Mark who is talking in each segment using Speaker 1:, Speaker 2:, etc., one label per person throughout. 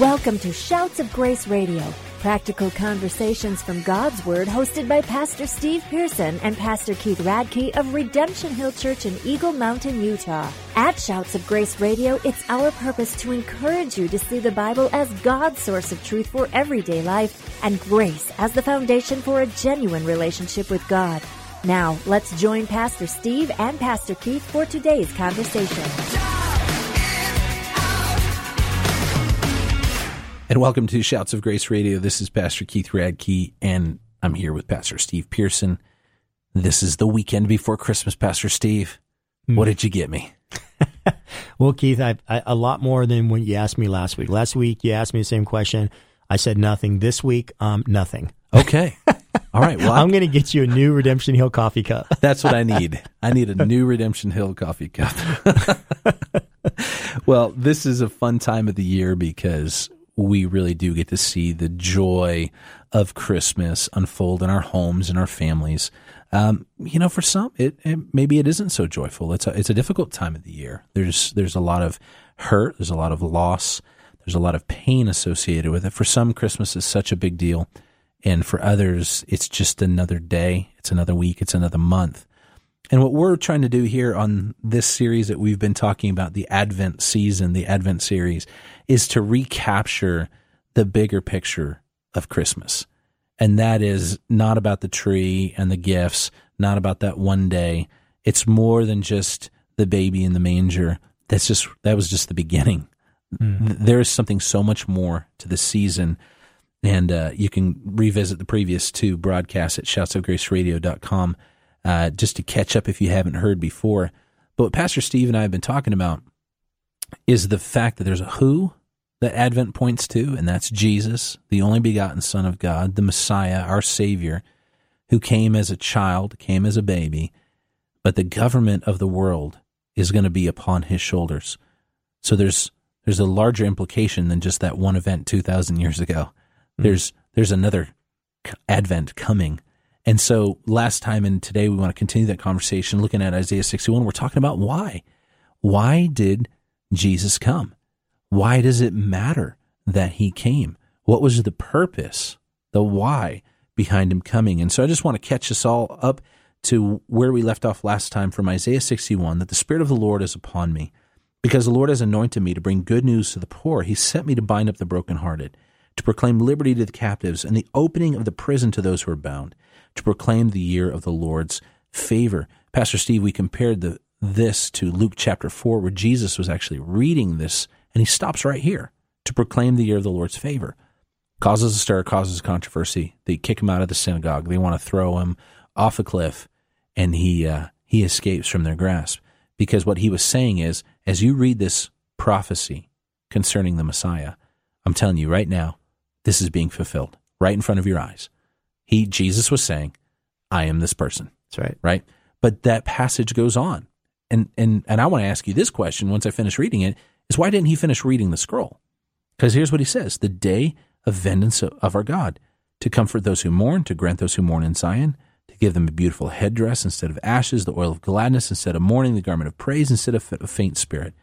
Speaker 1: Welcome to Shouts of Grace Radio, practical conversations from God's Word, hosted by Pastor Steve Pearson and Pastor Keith Radke of Redemption Hill Church in Eagle Mountain, Utah. At Shouts of Grace Radio, it's our purpose to encourage you to see the Bible as God's source of truth for everyday life and grace as the foundation for a genuine relationship with God. Now, let's join Pastor Steve and Pastor Keith for today's conversation.
Speaker 2: And welcome to Shouts of Grace Radio. This is Pastor Keith Radke, and I'm here with Pastor Steve Pearson. This is the weekend before Christmas, Pastor Steve. What did you get me?
Speaker 3: well, Keith, I, I, a lot more than when you asked me last week. Last week, you asked me the same question. I said nothing. This week, um, nothing.
Speaker 2: Okay. All right.
Speaker 3: Well, I'm going to get you a new Redemption Hill coffee cup.
Speaker 2: That's what I need. I need a new Redemption Hill coffee cup. well, this is a fun time of the year because we really do get to see the joy of Christmas unfold in our homes and our families. Um, you know, for some, it, it, maybe it isn't so joyful. It's a it's a difficult time of the year. There's there's a lot of hurt. There's a lot of loss. There's a lot of pain associated with it. For some, Christmas is such a big deal, and for others, it's just another day. It's another week. It's another month. And what we're trying to do here on this series that we've been talking about, the Advent season, the Advent series, is to recapture the bigger picture of Christmas. And that is not about the tree and the gifts, not about that one day. It's more than just the baby in the manger. That's just, that was just the beginning. Mm. There is something so much more to the season. And uh, you can revisit the previous two broadcasts at shoutsofgraceradio.com uh, just to catch up if you haven't heard before. But what Pastor Steve and I have been talking about is the fact that there's a who that Advent points to, and that's Jesus, the only begotten Son of God, the Messiah, our Savior, who came as a child, came as a baby, but the government of the world is going to be upon his shoulders. So there's there's a larger implication than just that one event 2000 years ago. Mm-hmm. There's there's another advent coming. And so last time and today we want to continue that conversation looking at Isaiah 61. We're talking about why. Why did Jesus come? Why does it matter that he came? What was the purpose, the why behind him coming? And so I just want to catch us all up to where we left off last time from Isaiah 61 that the Spirit of the Lord is upon me. Because the Lord has anointed me to bring good news to the poor. He sent me to bind up the brokenhearted, to proclaim liberty to the captives, and the opening of the prison to those who are bound, to proclaim the year of the Lord's favor. Pastor Steve, we compared the, this to Luke chapter 4, where Jesus was actually reading this and he stops right here to proclaim the year of the Lord's favor. Causes a stir, causes controversy. They kick him out of the synagogue. They want to throw him off a cliff, and he uh, he escapes from their grasp. Because what he was saying is, as you read this prophecy concerning the Messiah, I'm telling you right now, this is being fulfilled right in front of your eyes. He Jesus was saying, I am this person.
Speaker 3: That's right.
Speaker 2: Right? But that passage goes on. And and and I want to ask you this question once I finish reading it is why didn't he finish reading the scroll? Because here's what he says the day of vengeance of our God, to comfort those who mourn, to grant those who mourn in Zion, to give them a beautiful headdress instead of ashes, the oil of gladness instead of mourning, the garment of praise instead of a faint spirit,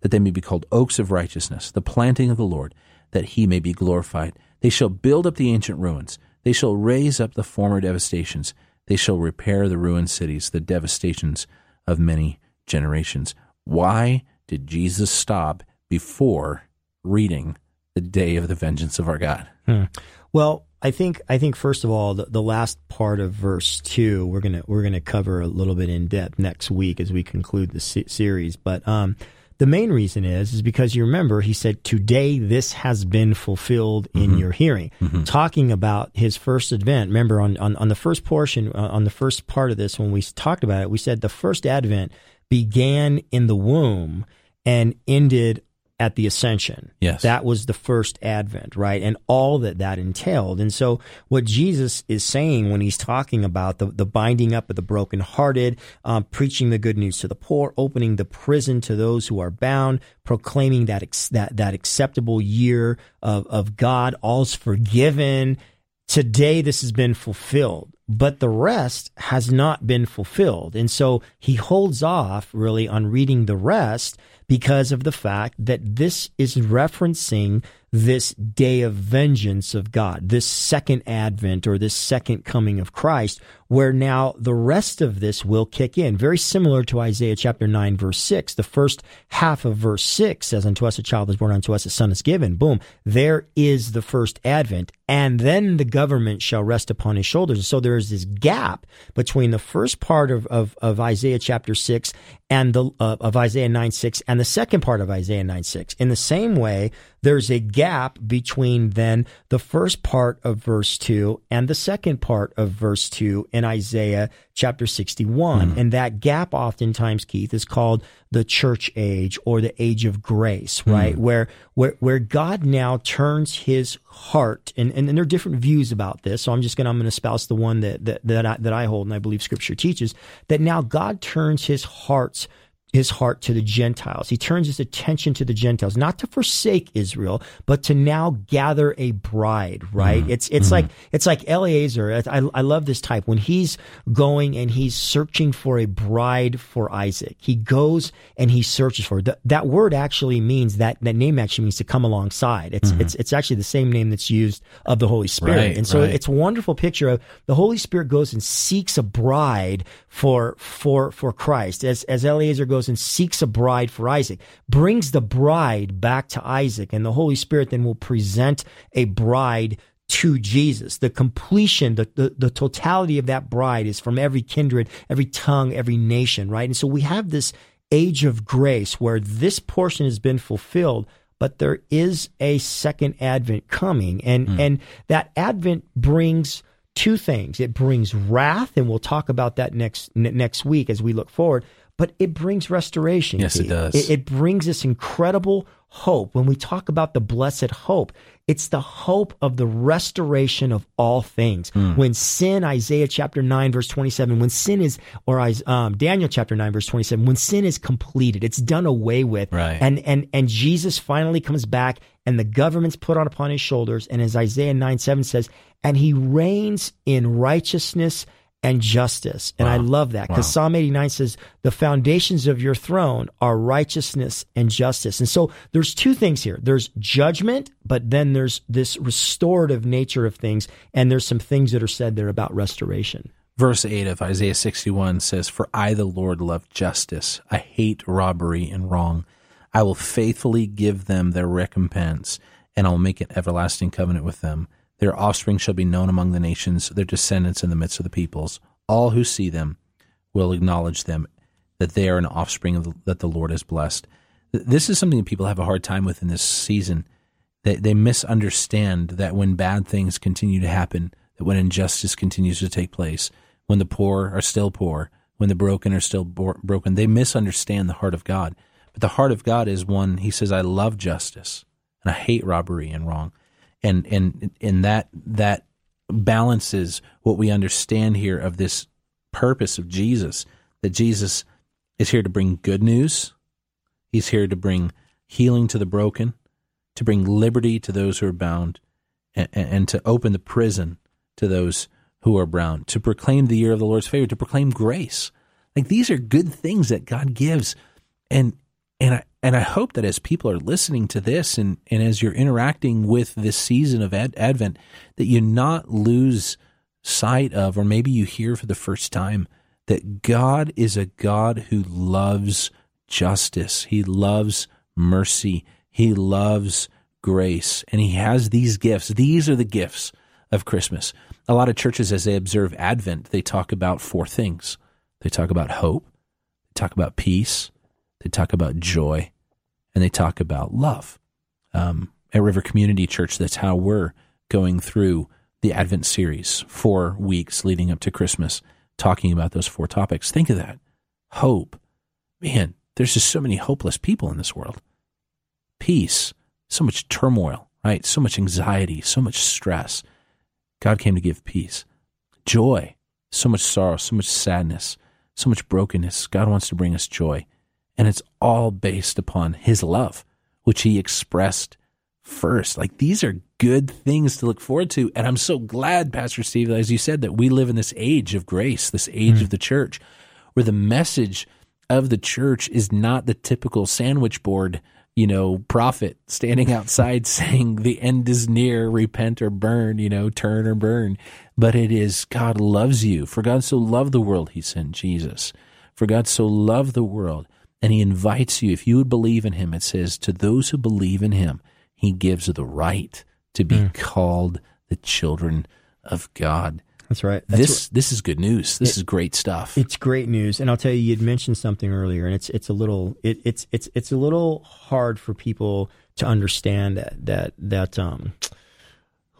Speaker 2: that they may be called oaks of righteousness, the planting of the Lord, that he may be glorified. They shall build up the ancient ruins. They shall raise up the former devastations. They shall repair the ruined cities, the devastations of many generations. Why did Jesus stop before reading the day of the vengeance of our God?
Speaker 3: Hmm. Well, I think I think first of all, the, the last part of verse two we're gonna we're gonna cover a little bit in depth next week as we conclude the se- series. But um, the main reason is is because you remember he said today this has been fulfilled in mm-hmm. your hearing mm-hmm. talking about his first advent remember on, on, on the first portion uh, on the first part of this when we talked about it we said the first advent began in the womb and ended at the ascension.
Speaker 2: Yes.
Speaker 3: That was the first advent, right? And all that that entailed. And so what Jesus is saying when he's talking about the, the binding up of the brokenhearted, um, preaching the good news to the poor, opening the prison to those who are bound, proclaiming that, that, that acceptable year of, of God, all's forgiven. Today, this has been fulfilled but the rest has not been fulfilled. And so he holds off really on reading the rest because of the fact that this is referencing this day of vengeance of God, this second advent or this second coming of Christ, where now the rest of this will kick in. Very similar to Isaiah chapter 9, verse 6. The first half of verse 6 says, Unto us a child is born, unto us a son is given. Boom. There is the first advent. And then the government shall rest upon his shoulders. So there is this gap between the first part of, of, of Isaiah chapter 6 and the, uh, of Isaiah 9, 6 and the second part of Isaiah 9, 6. In the same way, there's a gap between then the first part of verse 2 and the second part of verse 2 in Isaiah chapter 61. Mm. And that gap oftentimes, Keith, is called the church age or the age of grace, right? Mm. Where, where, where God now turns his heart and, and, and, there are different views about this. So I'm just going to, I'm going to espouse the one that, that, that I, that I hold and I believe scripture teaches that now God turns his heart's his heart to the Gentiles. He turns his attention to the Gentiles, not to forsake Israel, but to now gather a bride, right? Mm-hmm. It's, it's mm-hmm. like, it's like Eliezer. I, I love this type when he's going and he's searching for a bride for Isaac. He goes and he searches for it. that word actually means that, that name actually means to come alongside. It's, mm-hmm. it's, it's actually the same name that's used of the Holy Spirit. Right, and so right. it's a wonderful picture of the Holy Spirit goes and seeks a bride for, for, for Christ. As, as Eliezer goes goes and seeks a bride for Isaac, brings the bride back to Isaac, and the Holy Spirit then will present a bride to Jesus. The completion, the, the, the, totality of that bride is from every kindred, every tongue, every nation, right? And so we have this age of grace where this portion has been fulfilled, but there is a second advent coming. And, mm. and that advent brings two things. It brings wrath, and we'll talk about that next, next week as we look forward but it brings restoration.
Speaker 2: Yes, it does.
Speaker 3: It, it, brings this incredible hope. When we talk about the blessed hope, it's the hope of the restoration of all things. Mm. When sin, Isaiah chapter 9, verse 27, when sin is, or um, Daniel chapter 9, verse 27, when sin is completed, it's done away with.
Speaker 2: Right.
Speaker 3: And, and, and Jesus finally comes back and the government's put on upon his shoulders. And as Isaiah 9, 7 says, and he reigns in righteousness and justice. And wow. I love that because wow. Psalm 89 says, the foundations of your throne are righteousness and justice. And so there's two things here. There's judgment, but then there's this restorative nature of things. And there's some things that are said there about restoration.
Speaker 2: Verse 8 of Isaiah 61 says, For I, the Lord, love justice. I hate robbery and wrong. I will faithfully give them their recompense, and I'll make an everlasting covenant with them. Their offspring shall be known among the nations, their descendants in the midst of the peoples. All who see them will acknowledge them, that they are an offspring of the, that the Lord has blessed. This is something that people have a hard time with in this season. They, they misunderstand that when bad things continue to happen, that when injustice continues to take place, when the poor are still poor, when the broken are still bo- broken, they misunderstand the heart of God. But the heart of God is one, He says, I love justice and I hate robbery and wrong and and and that that balances what we understand here of this purpose of Jesus that Jesus is here to bring good news. He's here to bring healing to the broken to bring liberty to those who are bound and, and to open the prison to those who are bound to proclaim the year of the Lord's favor to proclaim grace. Like these are good things that God gives. And and I and I hope that as people are listening to this and, and as you're interacting with this season of Ad- Advent, that you not lose sight of, or maybe you hear for the first time, that God is a God who loves justice. He loves mercy. He loves grace. And He has these gifts. These are the gifts of Christmas. A lot of churches, as they observe Advent, they talk about four things they talk about hope, they talk about peace, they talk about joy, and they talk about love. Um, at River Community Church, that's how we're going through the Advent series, four weeks leading up to Christmas, talking about those four topics. Think of that hope. Man, there's just so many hopeless people in this world. Peace, so much turmoil, right? So much anxiety, so much stress. God came to give peace. Joy, so much sorrow, so much sadness, so much brokenness. God wants to bring us joy. And it's all based upon his love, which he expressed first. Like these are good things to look forward to. And I'm so glad, Pastor Steve, as you said, that we live in this age of grace, this age mm. of the church, where the message of the church is not the typical sandwich board, you know, prophet standing outside saying the end is near, repent or burn, you know, turn or burn. But it is God loves you. For God so loved the world, he sent Jesus. For God so loved the world, and he invites you, if you would believe in him, it says, to those who believe in him, he gives the right to be mm. called the children of God.
Speaker 3: That's right. That's
Speaker 2: this this is good news. This it, is great stuff.
Speaker 3: It's great news, and I'll tell you, you'd mentioned something earlier, and it's it's a little it, it's it's it's a little hard for people to understand that that that um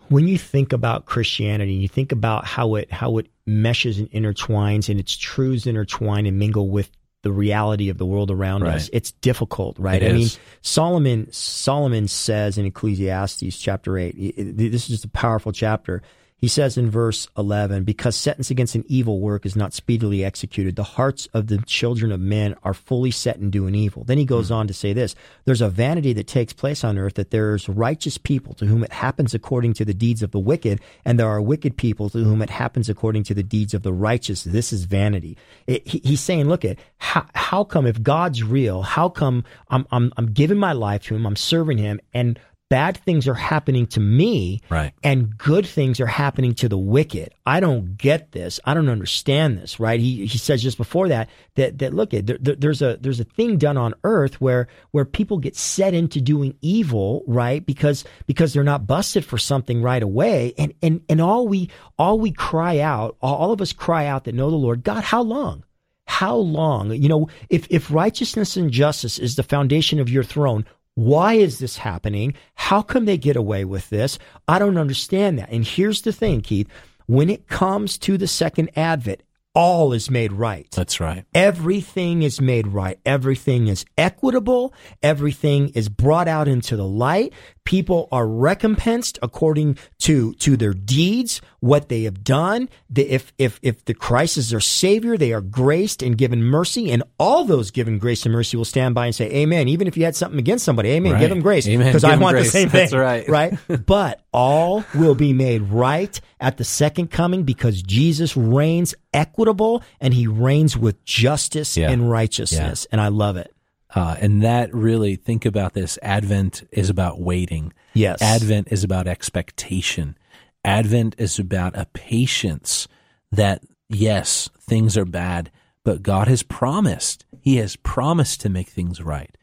Speaker 3: when you think about Christianity, you think about how it how it meshes and intertwines, and its truths intertwine and mingle with the reality of the world around right. us. It's difficult, right?
Speaker 2: It
Speaker 3: I
Speaker 2: is.
Speaker 3: mean, Solomon Solomon says in Ecclesiastes chapter eight. This is just a powerful chapter he says in verse 11, because sentence against an evil work is not speedily executed, the hearts of the children of men are fully set in doing evil. Then he goes mm-hmm. on to say this, there's a vanity that takes place on earth that there's righteous people to whom it happens according to the deeds of the wicked, and there are wicked people to whom it happens according to the deeds of the righteous. This is vanity. It, he, he's saying, look at how, how come if God's real, how come I'm, I'm, I'm giving my life to him, I'm serving him, and bad things are happening to me
Speaker 2: right.
Speaker 3: and good things are happening to the wicked. I don't get this. I don't understand this, right? He he says just before that that that look at there, there's a there's a thing done on earth where where people get set into doing evil, right? Because because they're not busted for something right away and and and all we all we cry out, all of us cry out that know the Lord, God, how long? How long? You know, if if righteousness and justice is the foundation of your throne, why is this happening? How come they get away with this? I don't understand that. And here's the thing, Keith. When it comes to the second advent, all is made right.
Speaker 2: That's right.
Speaker 3: Everything is made right. Everything is equitable. Everything is brought out into the light. People are recompensed according to, to their deeds, what they have done. The, if, if, if the Christ is their savior, they are graced and given mercy and all those given grace and mercy will stand by and say, amen. Even if you had something against somebody, amen. Right. Give them grace. Because I want grace. the same thing.
Speaker 2: That's right.
Speaker 3: Right. but all will be made right at the second coming because Jesus reigns equitable and he reigns with justice yeah. and righteousness. Yeah. And I love it.
Speaker 2: Uh, and that really, think about this. Advent is about waiting.
Speaker 3: Yes.
Speaker 2: Advent is about expectation. Advent is about a patience that, yes, things are bad, but God has promised. He has promised to make things right.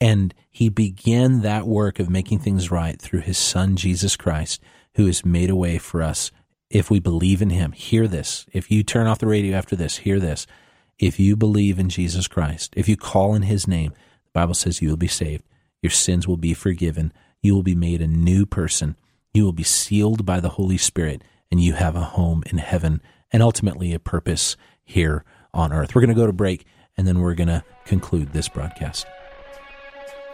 Speaker 2: And he began that work of making things right through his son, Jesus Christ, who has made a way for us if we believe in him. Hear this. If you turn off the radio after this, hear this. If you believe in Jesus Christ, if you call in his name, the Bible says you will be saved. Your sins will be forgiven. You will be made a new person. You will be sealed by the Holy Spirit, and you have a home in heaven and ultimately a purpose here on earth. We're going to go to break, and then we're going to conclude this broadcast.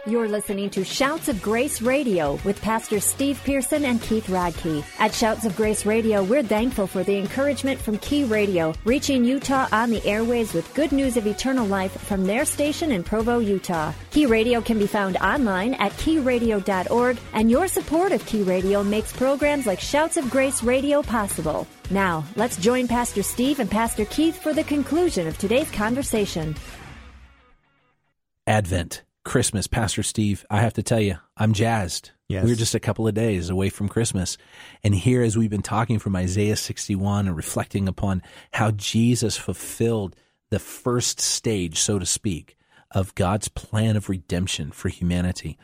Speaker 1: You're listening to Shouts of Grace Radio with Pastor Steve Pearson and Keith Radke. At Shouts of Grace Radio, we're thankful for the encouragement from Key Radio, reaching Utah on the airways with good news of eternal life from their station in Provo, Utah. Key Radio can be found online at keyradio.org, and your support of Key Radio makes programs like Shouts of Grace Radio possible. Now, let's join Pastor Steve and Pastor Keith for the conclusion of today's conversation.
Speaker 2: Advent Christmas, Pastor Steve, I have to tell you, I'm jazzed.
Speaker 3: Yes.
Speaker 2: We're just a couple of days away from Christmas. And here, as we've been talking from Isaiah 61 and reflecting upon how Jesus fulfilled the first stage, so to speak, of God's plan of redemption for humanity.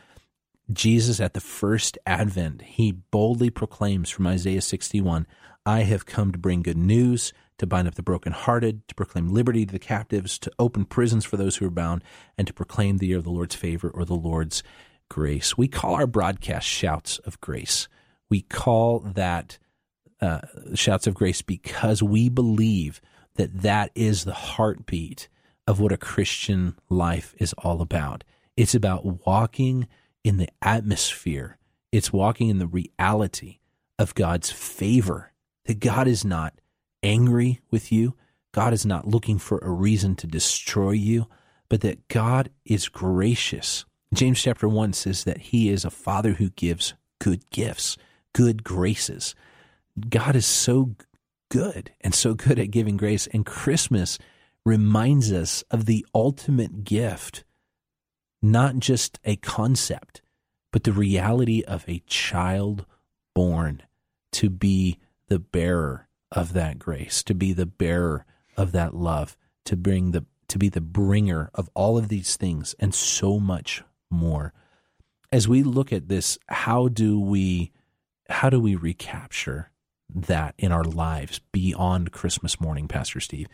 Speaker 2: Jesus, at the first advent, he boldly proclaims from Isaiah 61 I have come to bring good news, to bind up the brokenhearted, to proclaim liberty to the captives, to open prisons for those who are bound, and to proclaim the year of the Lord's favor or the Lord's grace. We call our broadcast shouts of grace. We call that uh, shouts of grace because we believe that that is the heartbeat of what a Christian life is all about. It's about walking in the atmosphere, it's walking in the reality of God's favor, that God is not angry with you. God is not looking for a reason to destroy you, but that God is gracious. James chapter 1 says that he is a father who gives good gifts, good graces. God is so good and so good at giving grace. And Christmas reminds us of the ultimate gift, not just a concept, but the reality of a child born to be the bearer of that grace, to be the bearer of that love, to bring the to be the bringer of all of these things and so much more. As we look at this, how do we how do we recapture that in our lives beyond Christmas morning, Pastor Steve?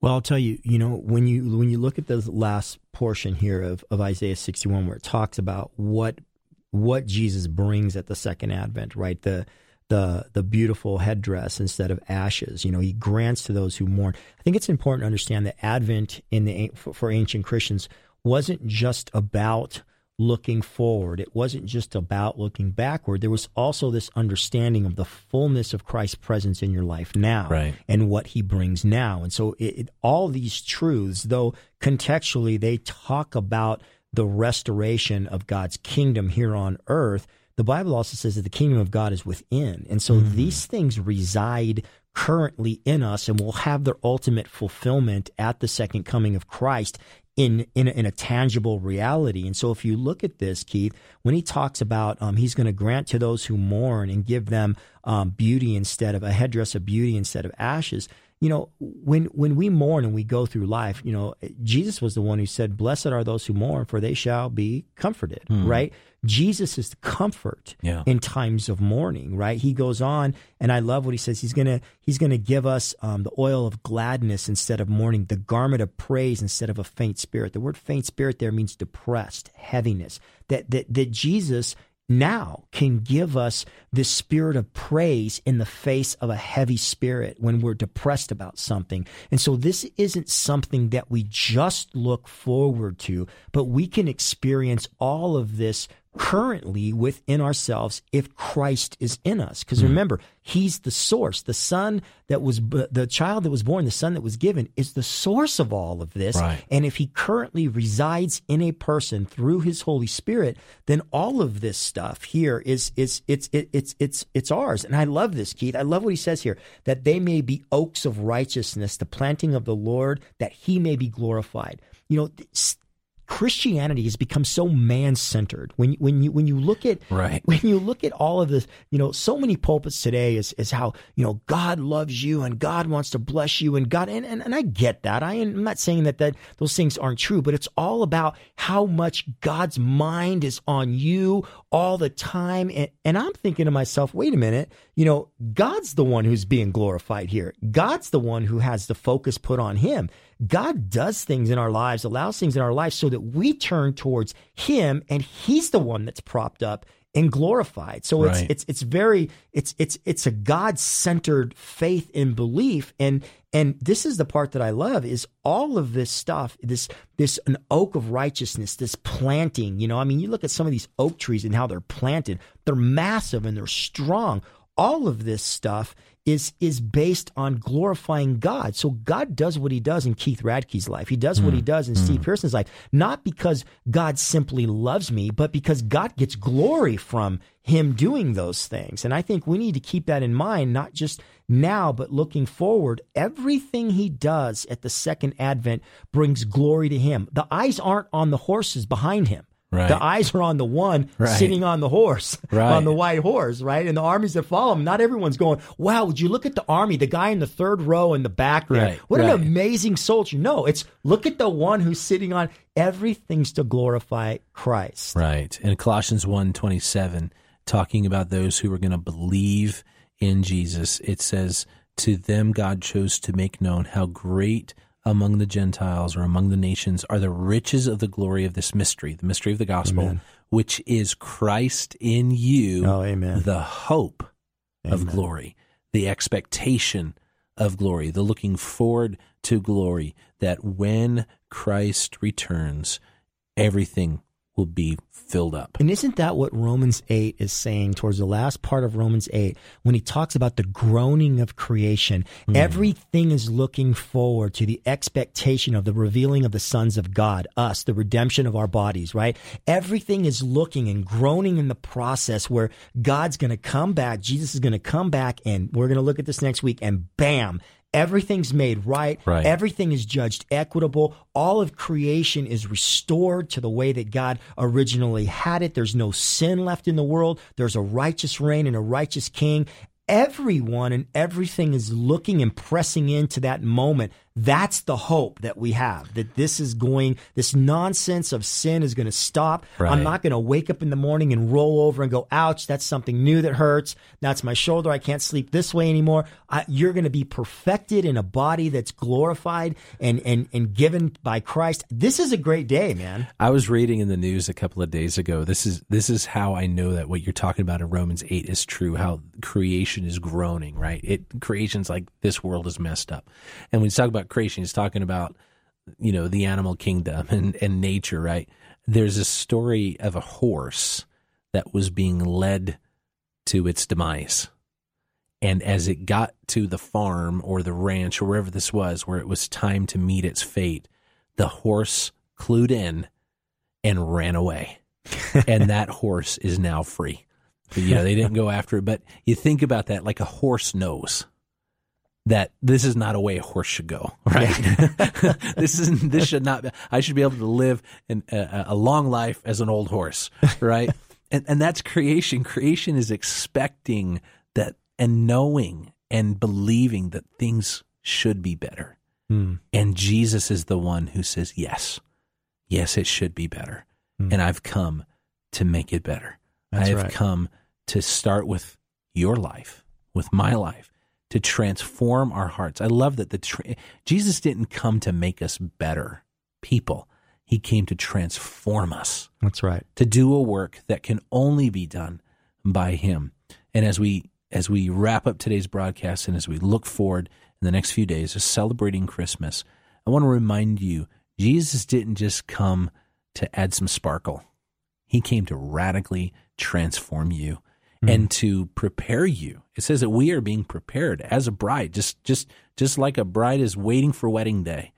Speaker 3: Well, I'll tell you, you know, when you when you look at the last portion here of, of Isaiah 61 where it talks about what what Jesus brings at the second advent, right? The the the beautiful headdress instead of ashes. You know, he grants to those who mourn. I think it's important to understand that Advent in the for, ancient Christians wasn't just about looking forward. It wasn't just about looking backward. There was also this understanding of the fullness of Christ's presence in your life now
Speaker 2: right.
Speaker 3: and what he brings now. And so it, it, all these truths, though contextually they talk about the restoration of God's kingdom here on earth, the Bible also says that the kingdom of God is within. And so mm-hmm. these things reside currently in us and will have their ultimate fulfillment at the second coming of Christ in in a, in a tangible reality. And so, if you look at this, Keith, when he talks about um, he's going to grant to those who mourn and give them um, beauty instead of a headdress of beauty instead of ashes, you know, when when we mourn and we go through life, you know, Jesus was the one who said, "Blessed are those who mourn, for they shall be comforted." Mm. Right? Jesus is the comfort
Speaker 2: yeah.
Speaker 3: in times of mourning. Right? He goes on, and I love what he says. He's gonna he's gonna give us um, the oil of gladness instead of mourning, the garment of praise instead of a faint spirit. The word faint spirit there means depressed, heaviness. That that that Jesus now can give us this spirit of praise in the face of a heavy spirit when we're depressed about something. And so this isn't something that we just look forward to, but we can experience all of this currently within ourselves if Christ is in us. Because mm. remember, He's the source. The Son that was, the child that was born, the Son that was given is the source of all of this.
Speaker 2: Right.
Speaker 3: And if He currently resides in a person through His Holy Spirit, then all of this stuff here is, is, it's, it's, it's, it's, it's ours. And I love this, Keith. I love what He says here that they may be oaks of righteousness, the planting of the Lord, that He may be glorified. You know, Christianity has become so man centered. When when you when you look at
Speaker 2: right.
Speaker 3: when you look at all of this, you know, so many pulpits today is is how you know God loves you and God wants to bless you and God and, and, and I get that. I am not saying that that those things aren't true, but it's all about how much God's mind is on you all the time. And, and I'm thinking to myself, wait a minute, you know, God's the one who's being glorified here. God's the one who has the focus put on Him. God does things in our lives, allows things in our lives so that we turn towards Him and He's the one that's propped up and glorified. So it's
Speaker 2: right.
Speaker 3: it's it's very it's it's it's a God centered faith and belief and and this is the part that I love is all of this stuff this this an oak of righteousness this planting you know I mean you look at some of these oak trees and how they're planted they're massive and they're strong all of this stuff is is based on glorifying God. So God does what he does in Keith Radke's life. He does mm. what he hmm. does in mm. Steve Pearson's life, not because God simply loves me, but because God gets glory from him doing those things. And I think we need to keep that in mind, not just now, but looking forward. Everything he does at the second advent brings glory to him. The eyes aren't on the horses behind him.
Speaker 2: Right.
Speaker 3: The eyes are on the one
Speaker 2: right.
Speaker 3: sitting on the horse,
Speaker 2: right.
Speaker 3: on the white horse, right? And the armies that follow him, not everyone's going, wow, would you look at the army, the guy in the third row in the back there?
Speaker 2: Right.
Speaker 3: What an amazing soldier. No, it's look at the one who's sitting on everything's to glorify Christ.
Speaker 2: Right. And Colossians 1 27, talking about those who are going to believe in Jesus, it says, To them God chose to make known how great among the Gentiles or among the nations are the riches of the glory of this mystery, the mystery of the gospel,
Speaker 3: amen.
Speaker 2: which is Christ in you,
Speaker 3: oh, amen.
Speaker 2: the hope amen. of glory, the expectation of glory, the looking forward to glory, that when Christ returns, everything will be filled up.
Speaker 3: And isn't that what Romans 8 is saying towards the last part of Romans 8 when he talks about the groaning of creation? Mm. Everything is looking forward to the expectation of the revealing of the sons of God, us, the redemption of our bodies, right? Everything is looking and groaning in the process where God's going to come back, Jesus is going to come back, and we're going to look at this next week, and bam, everything's made right.
Speaker 2: Right.
Speaker 3: Everything is judged equitable. All of creation is restored to the way that God originally had it. There's no sin left in the world. There's a righteous reign and a righteous king everyone and everything is looking and pressing into that moment. That's the hope that we have that this is going, this nonsense of sin is going to stop.
Speaker 2: Right.
Speaker 3: I'm not going to wake up in the morning and roll over and go, ouch, that's something new that hurts. That's my shoulder. I can't sleep this way anymore. I, you're going to be perfected in a body that's glorified and, and, and given by Christ. This is a great day, man.
Speaker 2: I was reading in the news a couple of days ago. This is this is how I know that what you're talking about in Romans eight is true. How creation is groaning, right? It creation's like this world is messed up, and when you talk about creation, he's talking about you know the animal kingdom and and nature, right? There's a story of a horse that was being led to its demise. And as it got to the farm or the ranch or wherever this was, where it was time to meet its fate, the horse clued in and ran away. and that horse is now free. But, you know, they didn't go after it. But you think about that like a horse knows that this is not a way a horse should go, right? this is this should not. I should be able to live in a, a long life as an old horse, right? and and that's creation. Creation is expecting that and knowing and believing that things should be better. Hmm. And Jesus is the one who says, "Yes, yes, it should be better." Hmm. And I've come to make it better.
Speaker 3: That's
Speaker 2: I have
Speaker 3: right.
Speaker 2: come to start with your life, with my life, to transform our hearts. I love that the tra- Jesus didn't come to make us better people. He came to transform us,
Speaker 3: That's right.
Speaker 2: to do a work that can only be done by him. And as we as we wrap up today's broadcast and as we look forward in the next few days to celebrating Christmas, I want to remind you Jesus didn't just come to add some sparkle. He came to radically transform you and to prepare you. It says that we are being prepared as a bride, just just just like a bride is waiting for wedding day.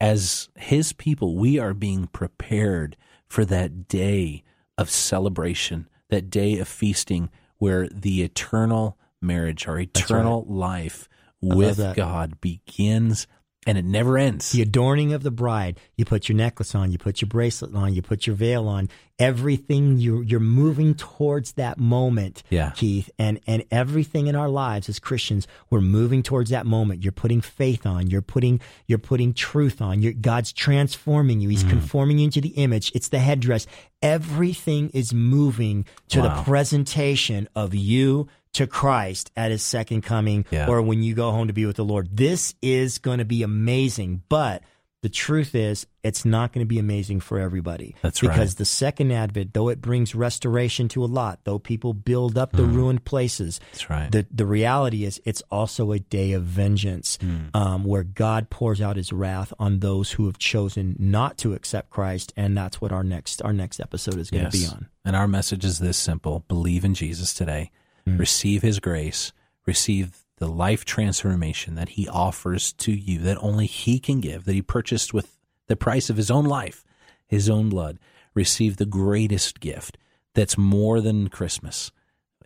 Speaker 2: As his people, we are being prepared for that day of celebration, that day of feasting where the eternal marriage, our eternal life with. God begins and it never ends.
Speaker 3: The adorning of the bride. You put your necklace on, you put your bracelet on, you put your veil on. Everything you're you're moving towards that moment,
Speaker 2: Yeah.
Speaker 3: Keith, and and everything in our lives as Christians, we're moving towards that moment. You're putting faith on, you're putting you're putting truth on. You're, God's transforming you. He's
Speaker 2: Mm.
Speaker 3: conforming you into the image. It's the headdress. Everything is moving to
Speaker 2: Wow.
Speaker 3: the presentation of you to Christ at his second coming
Speaker 2: Yeah.
Speaker 3: or when you go home to be with the Lord. This is going to be amazing, but the truth is it's not going to be amazing for everybody.
Speaker 2: That's right.
Speaker 3: Because the second advent, though it brings restoration to a lot, though people build up the ruined places,
Speaker 2: Mm. That's right.
Speaker 3: the the reality is it's also a day of vengeance
Speaker 2: Hmm.
Speaker 3: um, where God pours out his wrath on those who have chosen not to accept Christ and that's what our next our next episode is going to be on.
Speaker 2: And our message is this simple believe in Jesus today, Mm. receive his grace, receive the life transformation that he offers to you that only he can give, that he purchased with the price of his own life, his own blood. Receive the greatest gift that's more than Christmas.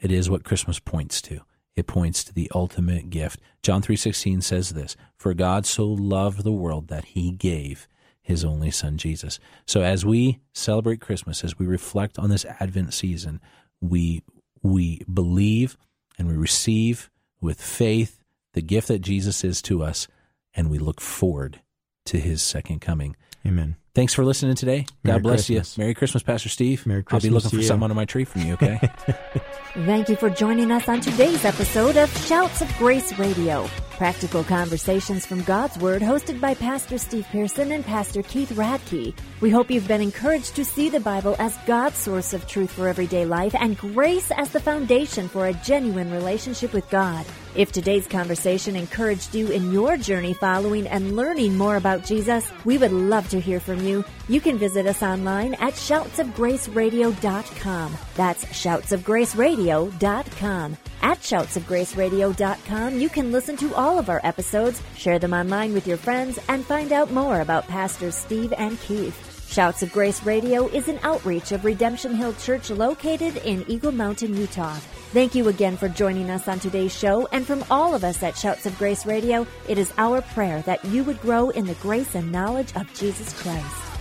Speaker 2: It is what Christmas points to. It points to the ultimate gift. John 3:16 says this, "For God so loved the world that he gave his only son Jesus." So as we celebrate Christmas, as we reflect on this Advent season, we we believe and we receive with faith the gift that Jesus is to us and we look forward to his second coming.
Speaker 3: Amen.
Speaker 2: Thanks for listening today. God bless
Speaker 3: Christmas.
Speaker 2: you. Merry Christmas, Pastor Steve.
Speaker 3: Merry Christmas.
Speaker 2: I'll be looking
Speaker 3: to
Speaker 2: for
Speaker 3: you.
Speaker 2: some under my tree from you, okay?
Speaker 1: Thank you for joining us on today's episode of Shouts of Grace Radio. Practical conversations from God's Word hosted by Pastor Steve Pearson and Pastor Keith Radke. We hope you've been encouraged to see the Bible as God's source of truth for everyday life and grace as the foundation for a genuine relationship with God. If today's conversation encouraged you in your journey following and learning more about Jesus, we would love to hear from you. You can visit us online at shoutsofgraceradio.com. That's shoutsofgraceradio.com. At shoutsofgraceradio.com, you can listen to all of our episodes, share them online with your friends, and find out more about Pastors Steve and Keith. Shouts of Grace Radio is an outreach of Redemption Hill Church located in Eagle Mountain, Utah. Thank you again for joining us on today's show. And from all of us at Shouts of Grace Radio, it is our prayer that you would grow in the grace and knowledge of Jesus Christ.